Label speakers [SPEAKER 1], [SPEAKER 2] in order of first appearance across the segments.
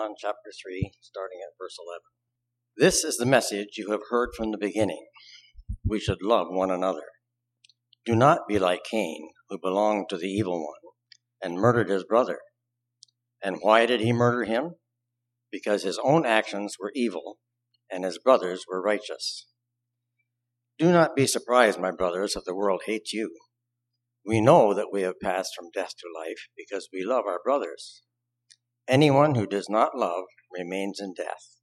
[SPEAKER 1] 1 John chapter 3, starting at verse 11. This is the message you have heard from the beginning. We should love one another. Do not be like Cain, who belonged to the evil one and murdered his brother. And why did he murder him? Because his own actions were evil and his brothers were righteous. Do not be surprised, my brothers, if the world hates you. We know that we have passed from death to life because we love our brothers. Anyone who does not love remains in death.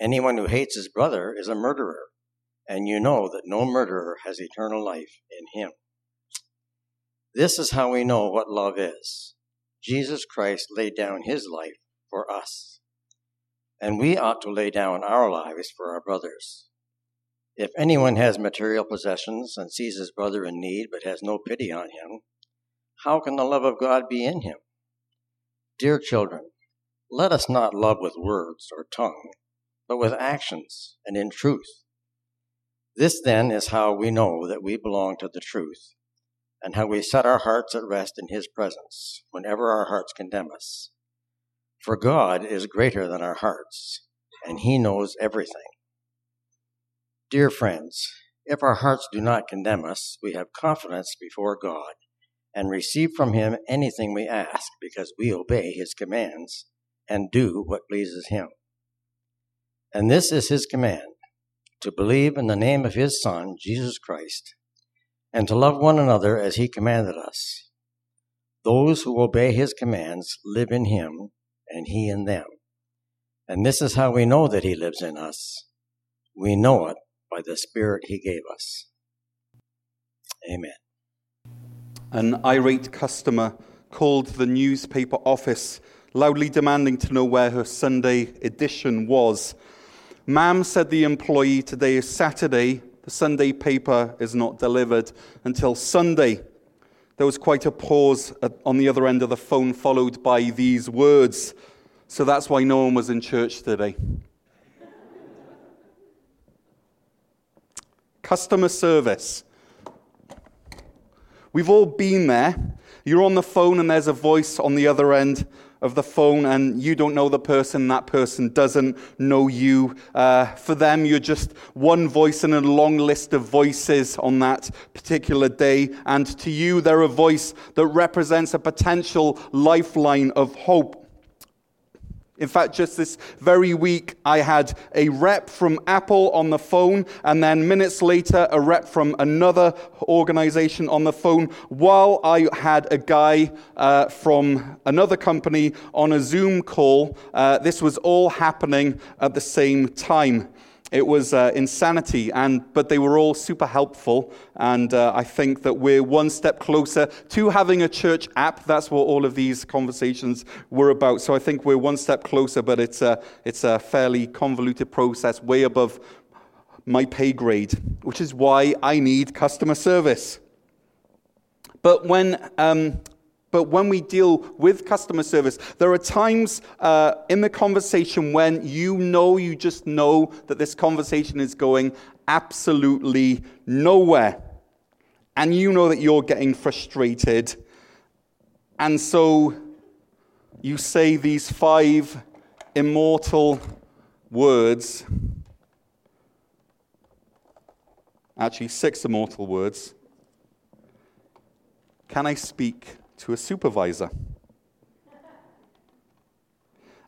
[SPEAKER 1] Anyone who hates his brother is a murderer, and you know that no murderer has eternal life in him. This is how we know what love is. Jesus Christ laid down his life for us, and we ought to lay down our lives for our brothers. If anyone has material possessions and sees his brother in need but has no pity on him, how can the love of God be in him? Dear children, let us not love with words or tongue, but with actions and in truth. This then is how we know that we belong to the truth, and how we set our hearts at rest in His presence whenever our hearts condemn us. For God is greater than our hearts, and He knows everything. Dear friends, if our hearts do not condemn us, we have confidence before God and receive from Him anything we ask because we obey His commands and do what pleases Him. And this is His command to believe in the name of His Son, Jesus Christ, and to love one another as He commanded us. Those who obey His commands live in Him and He in them. And this is how we know that He lives in us. We know it by the Spirit He gave us. Amen.
[SPEAKER 2] An irate customer called the newspaper office, loudly demanding to know where her Sunday edition was. Ma'am, said the employee, today is Saturday. The Sunday paper is not delivered until Sunday. There was quite a pause on the other end of the phone, followed by these words. So that's why no one was in church today. Customer service. We've all been there. You're on the phone and there's a voice on the other end of the phone and you don't know the person, that person doesn't know you. Uh, for them, you're just one voice in a long list of voices on that particular day. And to you, they're a voice that represents a potential lifeline of hope. In fact, just this very week, I had a rep from Apple on the phone, and then minutes later, a rep from another organization on the phone, while I had a guy uh, from another company on a Zoom call. Uh, this was all happening at the same time. It was uh, insanity, and, but they were all super helpful. And uh, I think that we're one step closer to having a church app. That's what all of these conversations were about. So I think we're one step closer, but it's a, it's a fairly convoluted process, way above my pay grade, which is why I need customer service. But when um, but when we deal with customer service, there are times uh, in the conversation when you know, you just know that this conversation is going absolutely nowhere. And you know that you're getting frustrated. And so you say these five immortal words. Actually, six immortal words. Can I speak? To a supervisor.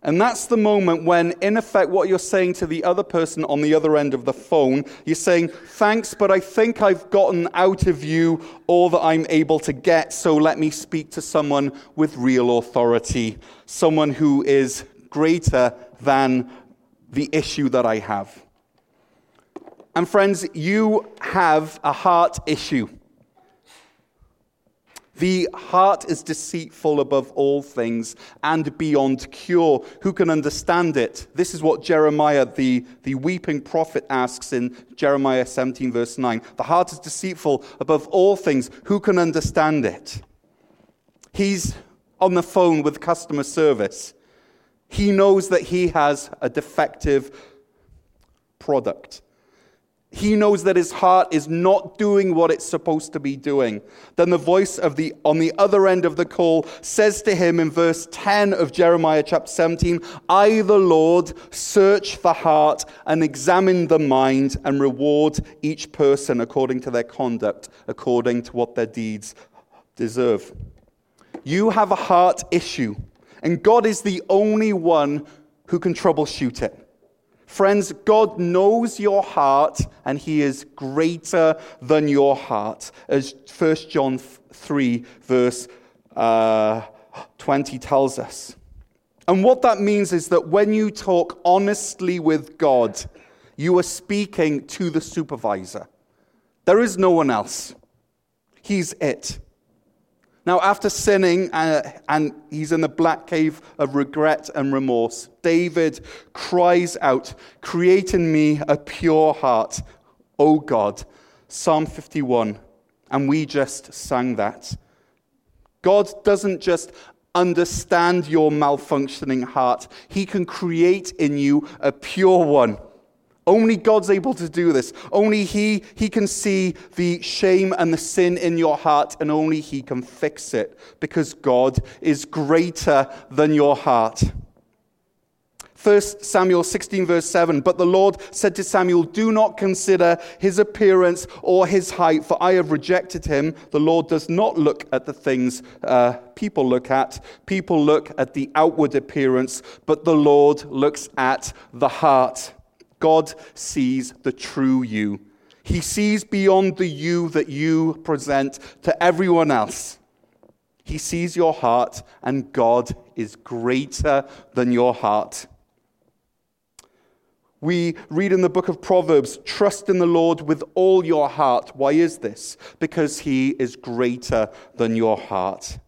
[SPEAKER 2] And that's the moment when, in effect, what you're saying to the other person on the other end of the phone, you're saying, Thanks, but I think I've gotten out of you all that I'm able to get, so let me speak to someone with real authority, someone who is greater than the issue that I have. And, friends, you have a heart issue. The heart is deceitful above all things and beyond cure. Who can understand it? This is what Jeremiah, the, the weeping prophet, asks in Jeremiah 17, verse 9. The heart is deceitful above all things. Who can understand it? He's on the phone with customer service. He knows that he has a defective product. He knows that his heart is not doing what it's supposed to be doing. Then the voice of the on the other end of the call says to him in verse 10 of Jeremiah chapter 17, I the Lord search the heart and examine the mind and reward each person according to their conduct, according to what their deeds deserve. You have a heart issue, and God is the only one who can troubleshoot it. Friends, God knows your heart and he is greater than your heart, as 1 John 3, verse uh, 20 tells us. And what that means is that when you talk honestly with God, you are speaking to the supervisor. There is no one else, He's it. Now, after sinning, uh, and he's in the black cave of regret and remorse, David cries out, Create in me a pure heart, O God. Psalm 51. And we just sang that. God doesn't just understand your malfunctioning heart, He can create in you a pure one. Only God's able to do this. Only He, he can see the shame and the sin in your heart, and only He can fix it because God is greater than your heart. 1 Samuel 16, verse 7 But the Lord said to Samuel, Do not consider his appearance or his height, for I have rejected him. The Lord does not look at the things uh, people look at. People look at the outward appearance, but the Lord looks at the heart. God sees the true you. He sees beyond the you that you present to everyone else. He sees your heart, and God is greater than your heart. We read in the book of Proverbs, trust in the Lord with all your heart. Why is this? Because he is greater than your heart.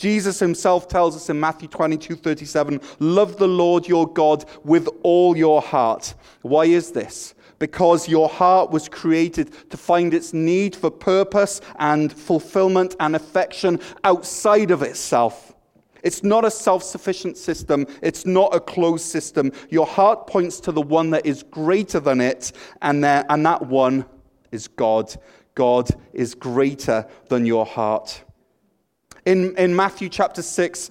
[SPEAKER 2] Jesus himself tells us in Matthew 22 37, love the Lord your God with all your heart. Why is this? Because your heart was created to find its need for purpose and fulfillment and affection outside of itself. It's not a self sufficient system. It's not a closed system. Your heart points to the one that is greater than it, and, there, and that one is God. God is greater than your heart. In, in Matthew chapter 6,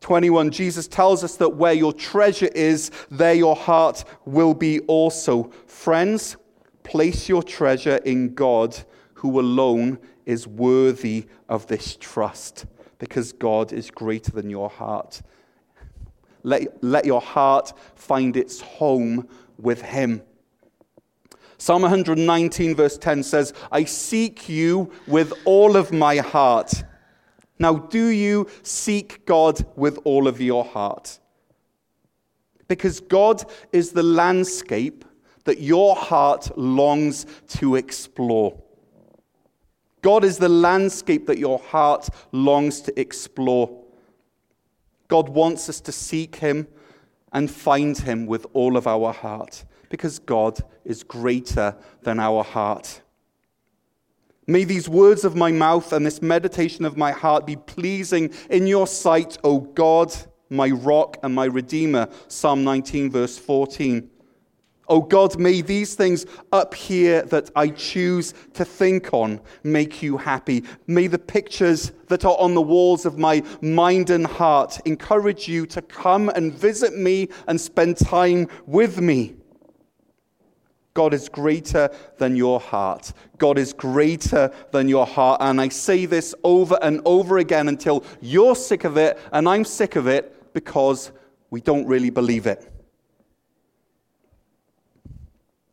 [SPEAKER 2] 21, Jesus tells us that where your treasure is, there your heart will be also. Friends, place your treasure in God, who alone is worthy of this trust, because God is greater than your heart. Let, let your heart find its home with Him. Psalm 119, verse 10 says, I seek you with all of my heart. Now, do you seek God with all of your heart? Because God is the landscape that your heart longs to explore. God is the landscape that your heart longs to explore. God wants us to seek Him and find Him with all of our heart because God is greater than our heart. May these words of my mouth and this meditation of my heart be pleasing in your sight, O God, my rock and my redeemer. Psalm 19, verse 14. O God, may these things up here that I choose to think on make you happy. May the pictures that are on the walls of my mind and heart encourage you to come and visit me and spend time with me. God is greater than your heart. God is greater than your heart. And I say this over and over again until you're sick of it and I'm sick of it because we don't really believe it.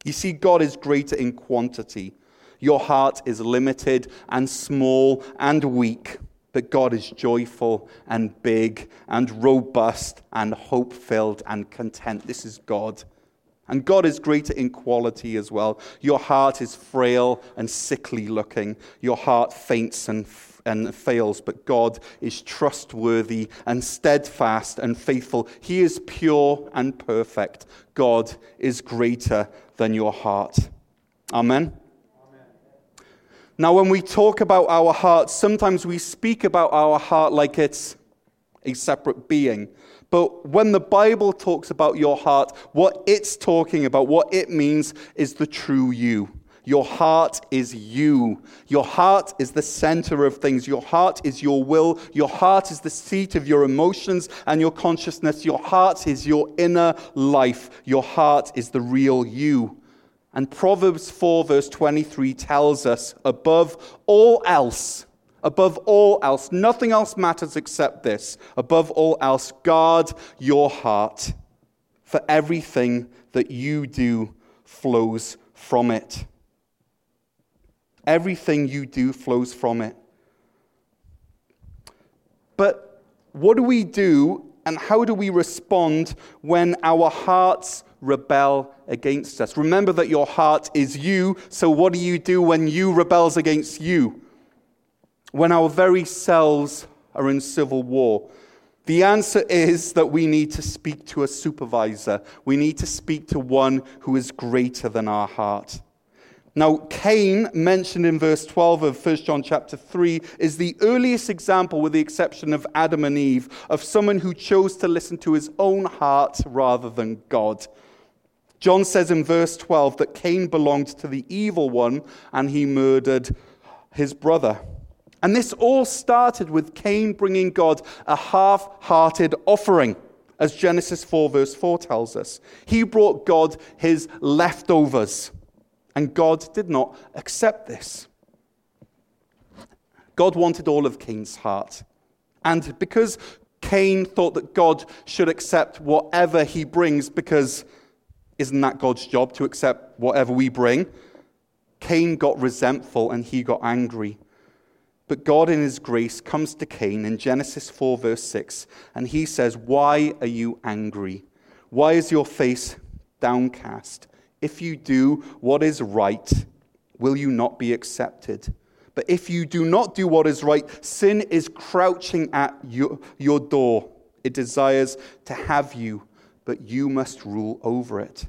[SPEAKER 2] You see, God is greater in quantity. Your heart is limited and small and weak, but God is joyful and big and robust and hope filled and content. This is God. And God is greater in quality as well. Your heart is frail and sickly looking. Your heart faints and, and fails, but God is trustworthy and steadfast and faithful. He is pure and perfect. God is greater than your heart. Amen. Now, when we talk about our heart, sometimes we speak about our heart like it's a separate being. But when the Bible talks about your heart, what it's talking about, what it means is the true you. Your heart is you. Your heart is the center of things. Your heart is your will. Your heart is the seat of your emotions and your consciousness. Your heart is your inner life. Your heart is the real you. And Proverbs 4, verse 23 tells us above all else, above all else, nothing else matters except this. Above all else, guard your heart, for everything that you do flows from it. Everything you do flows from it. But what do we do and how do we respond when our hearts rebel against us? Remember that your heart is you, so what do you do when you rebels against you? When our very selves are in civil war? The answer is that we need to speak to a supervisor. We need to speak to one who is greater than our heart. Now, Cain, mentioned in verse 12 of 1 John chapter 3, is the earliest example, with the exception of Adam and Eve, of someone who chose to listen to his own heart rather than God. John says in verse 12 that Cain belonged to the evil one and he murdered his brother. And this all started with Cain bringing God a half hearted offering, as Genesis 4, verse 4 tells us. He brought God his leftovers. And God did not accept this. God wanted all of Cain's heart. And because Cain thought that God should accept whatever he brings, because isn't that God's job to accept whatever we bring? Cain got resentful and he got angry. But God, in his grace, comes to Cain in Genesis 4, verse 6, and he says, Why are you angry? Why is your face downcast? If you do what is right, will you not be accepted? But if you do not do what is right, sin is crouching at your, your door. It desires to have you, but you must rule over it.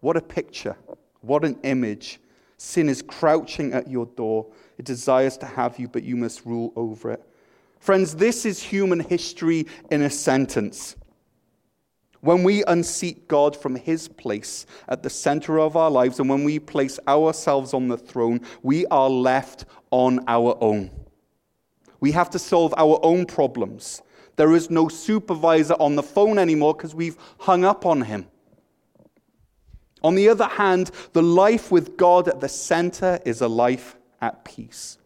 [SPEAKER 2] What a picture. What an image. Sin is crouching at your door. It desires to have you, but you must rule over it. Friends, this is human history in a sentence. When we unseat God from his place at the center of our lives and when we place ourselves on the throne, we are left on our own. We have to solve our own problems. There is no supervisor on the phone anymore because we've hung up on him. On the other hand, the life with God at the center is a life at peace.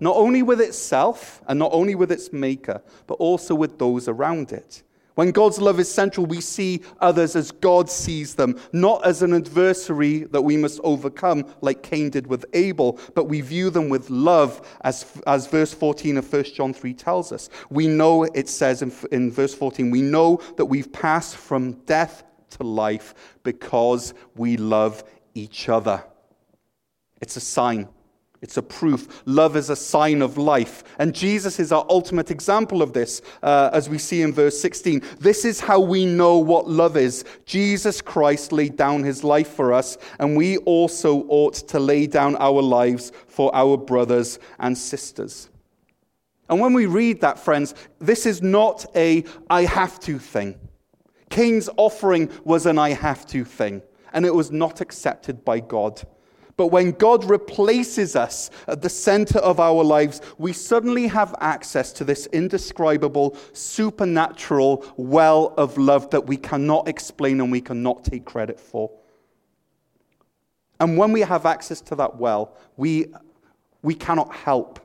[SPEAKER 2] Not only with itself and not only with its maker, but also with those around it. When God's love is central, we see others as God sees them, not as an adversary that we must overcome, like Cain did with Abel, but we view them with love, as, as verse 14 of 1 John 3 tells us. We know, it says in, in verse 14, we know that we've passed from death to life because we love each other. It's a sign. It's a proof. Love is a sign of life. And Jesus is our ultimate example of this, uh, as we see in verse 16. This is how we know what love is. Jesus Christ laid down his life for us, and we also ought to lay down our lives for our brothers and sisters. And when we read that, friends, this is not a I have to thing. Cain's offering was an I have to thing, and it was not accepted by God. But when God replaces us at the center of our lives, we suddenly have access to this indescribable, supernatural well of love that we cannot explain and we cannot take credit for. And when we have access to that well, we, we cannot help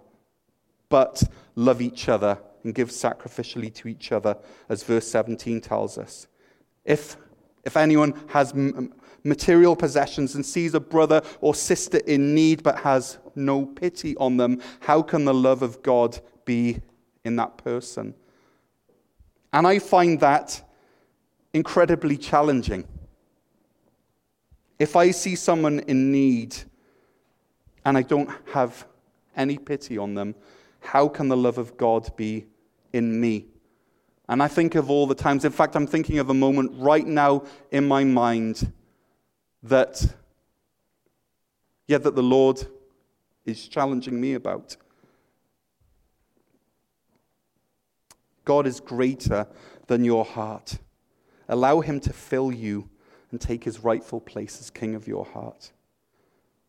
[SPEAKER 2] but love each other and give sacrificially to each other, as verse 17 tells us. If, if anyone has material possessions and sees a brother or sister in need but has no pity on them, how can the love of God be in that person? And I find that incredibly challenging. If I see someone in need and I don't have any pity on them, how can the love of God be in me? And I think of all the times, in fact, I'm thinking of a moment right now in my mind that, yeah, that the Lord is challenging me about. God is greater than your heart. Allow Him to fill you and take His rightful place as King of your heart.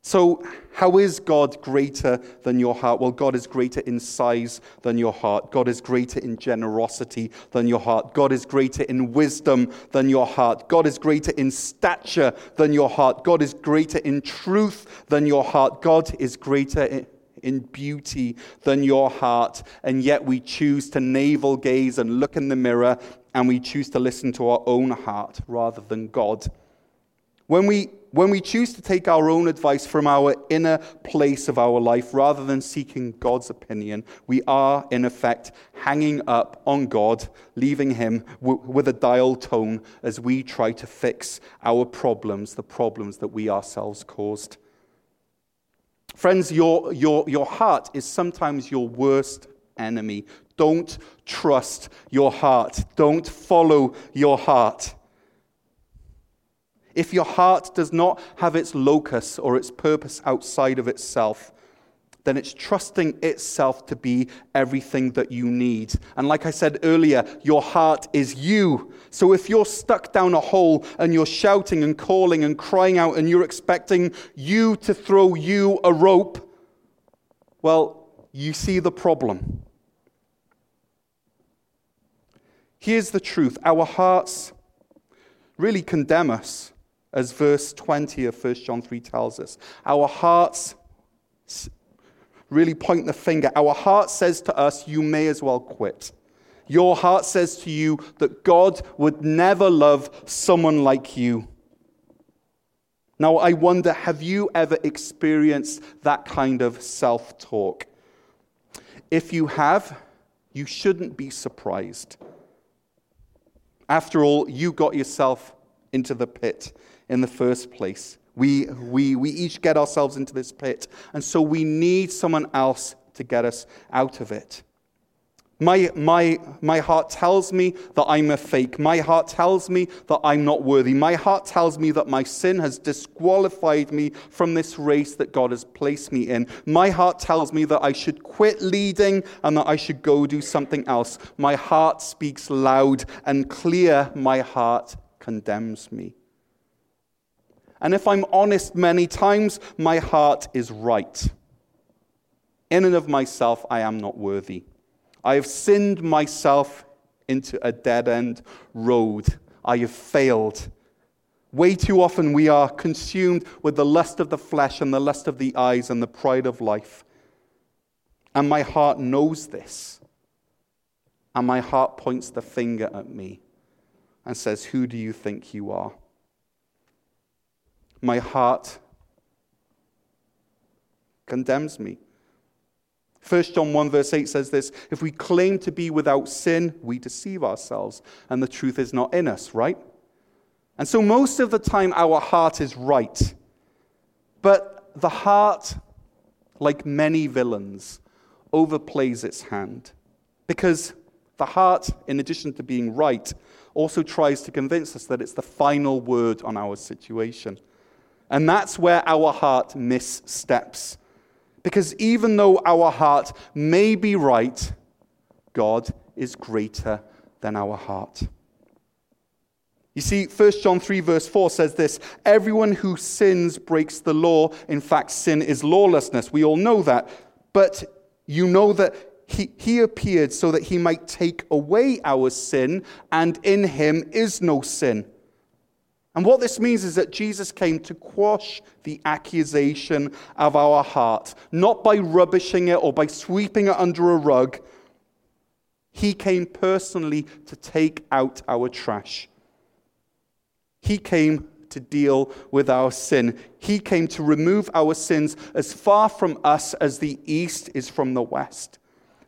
[SPEAKER 2] So, how is God greater than your heart? Well, God is greater in size than your heart. God is greater in generosity than your heart. God is greater in wisdom than your heart. God is greater in stature than your heart. God is greater in truth than your heart. God is greater in beauty than your heart. And yet we choose to navel gaze and look in the mirror and we choose to listen to our own heart rather than God. When we, when we choose to take our own advice from our inner place of our life rather than seeking God's opinion, we are, in effect, hanging up on God, leaving Him w- with a dial tone as we try to fix our problems, the problems that we ourselves caused. Friends, your, your, your heart is sometimes your worst enemy. Don't trust your heart, don't follow your heart. If your heart does not have its locus or its purpose outside of itself, then it's trusting itself to be everything that you need. And like I said earlier, your heart is you. So if you're stuck down a hole and you're shouting and calling and crying out and you're expecting you to throw you a rope, well, you see the problem. Here's the truth our hearts really condemn us as verse 20 of 1 John 3 tells us. Our hearts really point the finger. Our heart says to us, You may as well quit. Your heart says to you that God would never love someone like you. Now, I wonder have you ever experienced that kind of self talk? If you have, you shouldn't be surprised. After all, you got yourself into the pit in the first place. We, we, we each get ourselves into this pit, and so we need someone else to get us out of it. My, my, my heart tells me that I'm a fake. My heart tells me that I'm not worthy. My heart tells me that my sin has disqualified me from this race that God has placed me in. My heart tells me that I should quit leading and that I should go do something else. My heart speaks loud and clear. My heart condemns me. And if I'm honest, many times my heart is right. In and of myself, I am not worthy. I have sinned myself into a dead end road. I have failed. Way too often we are consumed with the lust of the flesh and the lust of the eyes and the pride of life. And my heart knows this. And my heart points the finger at me and says, Who do you think you are? my heart condemns me. 1 John 1, verse 8 says this If we claim to be without sin, we deceive ourselves, and the truth is not in us, right? And so most of the time, our heart is right. But the heart, like many villains, overplays its hand. Because the heart, in addition to being right, also tries to convince us that it's the final word on our situation. And that's where our heart missteps. Because even though our heart may be right, God is greater than our heart. You see, 1 John 3, verse 4 says this Everyone who sins breaks the law. In fact, sin is lawlessness. We all know that. But you know that he, he appeared so that he might take away our sin, and in him is no sin. And what this means is that Jesus came to quash the accusation of our heart, not by rubbishing it or by sweeping it under a rug. He came personally to take out our trash. He came to deal with our sin. He came to remove our sins as far from us as the east is from the west.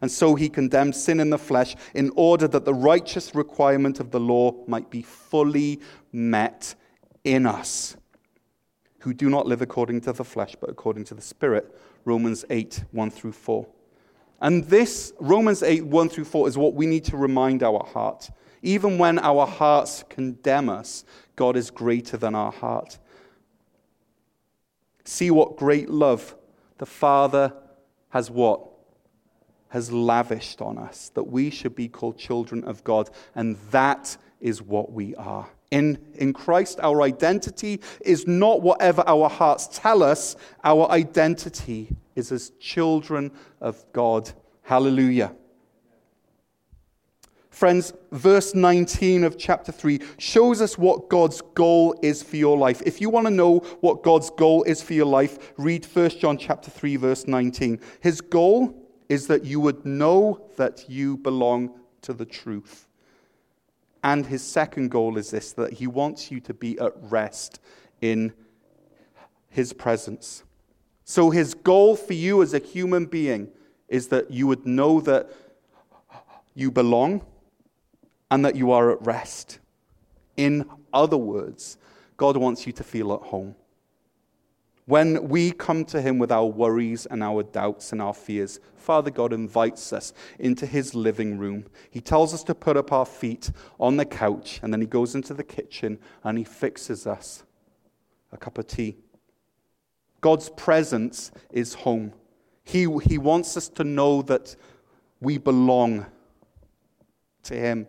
[SPEAKER 2] And so he condemned sin in the flesh in order that the righteous requirement of the law might be fully met in us who do not live according to the flesh, but according to the Spirit. Romans 8 1 through 4. And this, Romans 8 1 through 4, is what we need to remind our heart. Even when our hearts condemn us, God is greater than our heart. See what great love the Father has what? Has lavished on us, that we should be called children of God. And that is what we are. In, in Christ, our identity is not whatever our hearts tell us, our identity is as children of God. Hallelujah. Friends, verse 19 of chapter 3 shows us what God's goal is for your life. If you want to know what God's goal is for your life, read 1 John chapter 3 verse 19. His goal is that you would know that you belong to the truth. And his second goal is this that he wants you to be at rest in his presence. So, his goal for you as a human being is that you would know that you belong and that you are at rest. In other words, God wants you to feel at home. When we come to Him with our worries and our doubts and our fears, Father God invites us into His living room. He tells us to put up our feet on the couch, and then He goes into the kitchen and He fixes us a cup of tea. God's presence is home. He, he wants us to know that we belong to Him.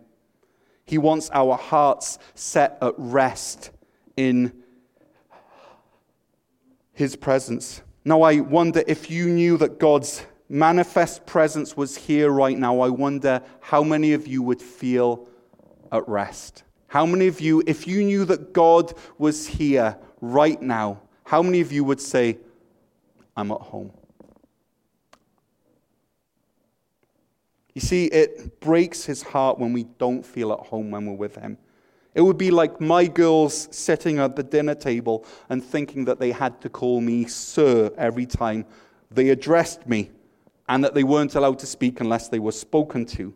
[SPEAKER 2] He wants our hearts set at rest in his presence. Now, I wonder if you knew that God's manifest presence was here right now. I wonder how many of you would feel at rest. How many of you, if you knew that God was here right now, how many of you would say, I'm at home? You see, it breaks his heart when we don't feel at home when we're with him. It would be like my girls sitting at the dinner table and thinking that they had to call me sir every time they addressed me and that they weren't allowed to speak unless they were spoken to.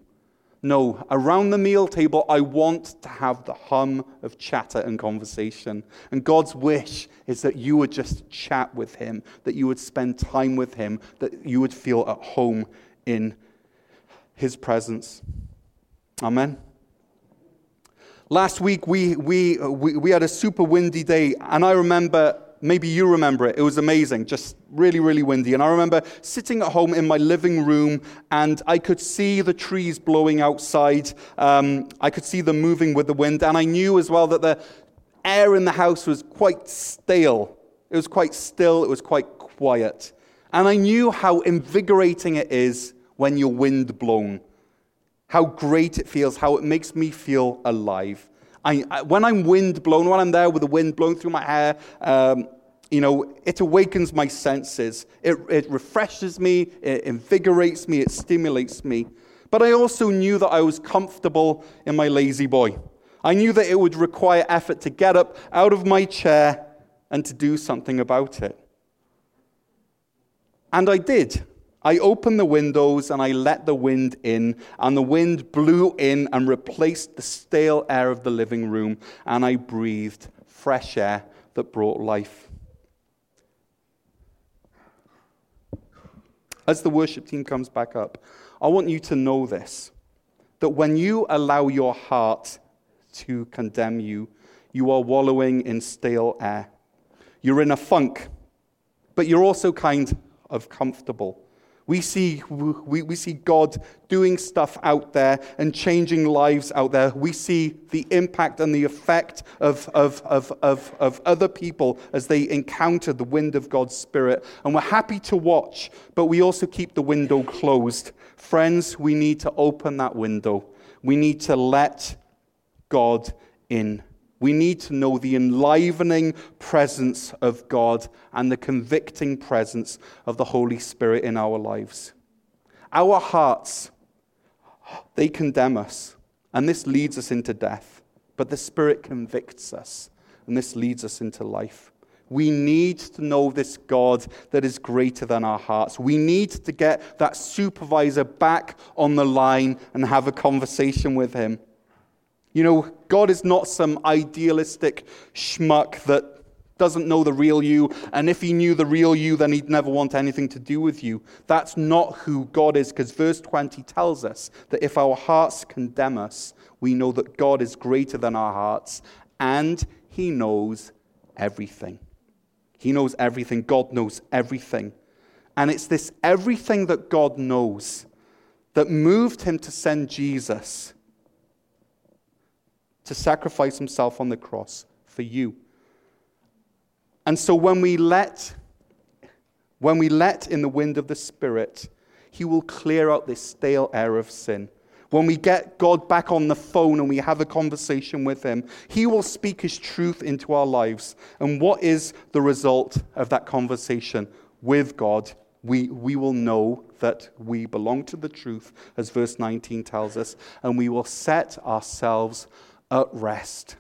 [SPEAKER 2] No, around the meal table, I want to have the hum of chatter and conversation. And God's wish is that you would just chat with Him, that you would spend time with Him, that you would feel at home in His presence. Amen. Last week, we, we, we, we had a super windy day, and I remember maybe you remember it. It was amazing, just really, really windy. And I remember sitting at home in my living room, and I could see the trees blowing outside. Um, I could see them moving with the wind, and I knew as well that the air in the house was quite stale. It was quite still, it was quite quiet. And I knew how invigorating it is when you're wind blown how great it feels, how it makes me feel alive. I, I, when I'm wind blown, when I'm there with the wind blowing through my hair, um, you know, it awakens my senses. It, it refreshes me, it invigorates me, it stimulates me. But I also knew that I was comfortable in my La-Z-Boy. I knew that it would require effort to get up out of my chair and to do something about it. And I did. I opened the windows and I let the wind in, and the wind blew in and replaced the stale air of the living room, and I breathed fresh air that brought life. As the worship team comes back up, I want you to know this that when you allow your heart to condemn you, you are wallowing in stale air. You're in a funk, but you're also kind of comfortable. We see, we, we see God doing stuff out there and changing lives out there. We see the impact and the effect of, of, of, of, of other people as they encounter the wind of God's Spirit. And we're happy to watch, but we also keep the window closed. Friends, we need to open that window. We need to let God in. We need to know the enlivening presence of God and the convicting presence of the Holy Spirit in our lives. Our hearts, they condemn us, and this leads us into death. But the Spirit convicts us, and this leads us into life. We need to know this God that is greater than our hearts. We need to get that supervisor back on the line and have a conversation with him. You know, God is not some idealistic schmuck that doesn't know the real you. And if he knew the real you, then he'd never want anything to do with you. That's not who God is, because verse 20 tells us that if our hearts condemn us, we know that God is greater than our hearts and he knows everything. He knows everything. God knows everything. And it's this everything that God knows that moved him to send Jesus to sacrifice himself on the cross for you. And so when we let when we let in the wind of the spirit, he will clear out this stale air of sin. When we get God back on the phone and we have a conversation with him, he will speak his truth into our lives. And what is the result of that conversation with God? We, we will know that we belong to the truth, as verse 19 tells us, and we will set ourselves at rest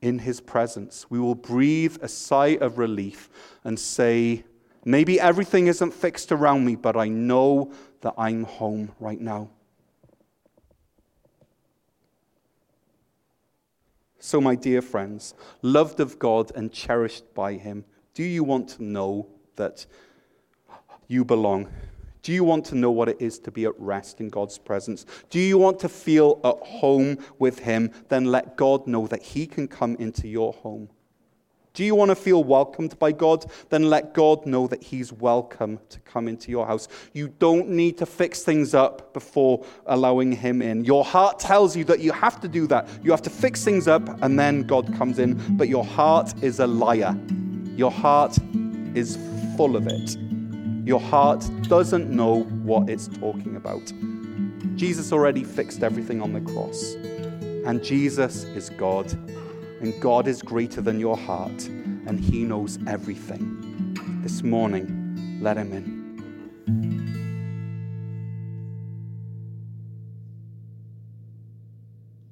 [SPEAKER 2] in his presence. We will breathe a sigh of relief and say, Maybe everything isn't fixed around me, but I know that I'm home right now. So, my dear friends, loved of God and cherished by Him, do you want to know that you belong? Do you want to know what it is to be at rest in God's presence? Do you want to feel at home with Him? Then let God know that He can come into your home. Do you want to feel welcomed by God? Then let God know that He's welcome to come into your house. You don't need to fix things up before allowing Him in. Your heart tells you that you have to do that. You have to fix things up and then God comes in. But your heart is a liar. Your heart is full of it. Your heart doesn't know what it's talking about. Jesus already fixed everything on the cross. And Jesus is God and God is greater than your heart, and He knows everything. This morning, let Him in.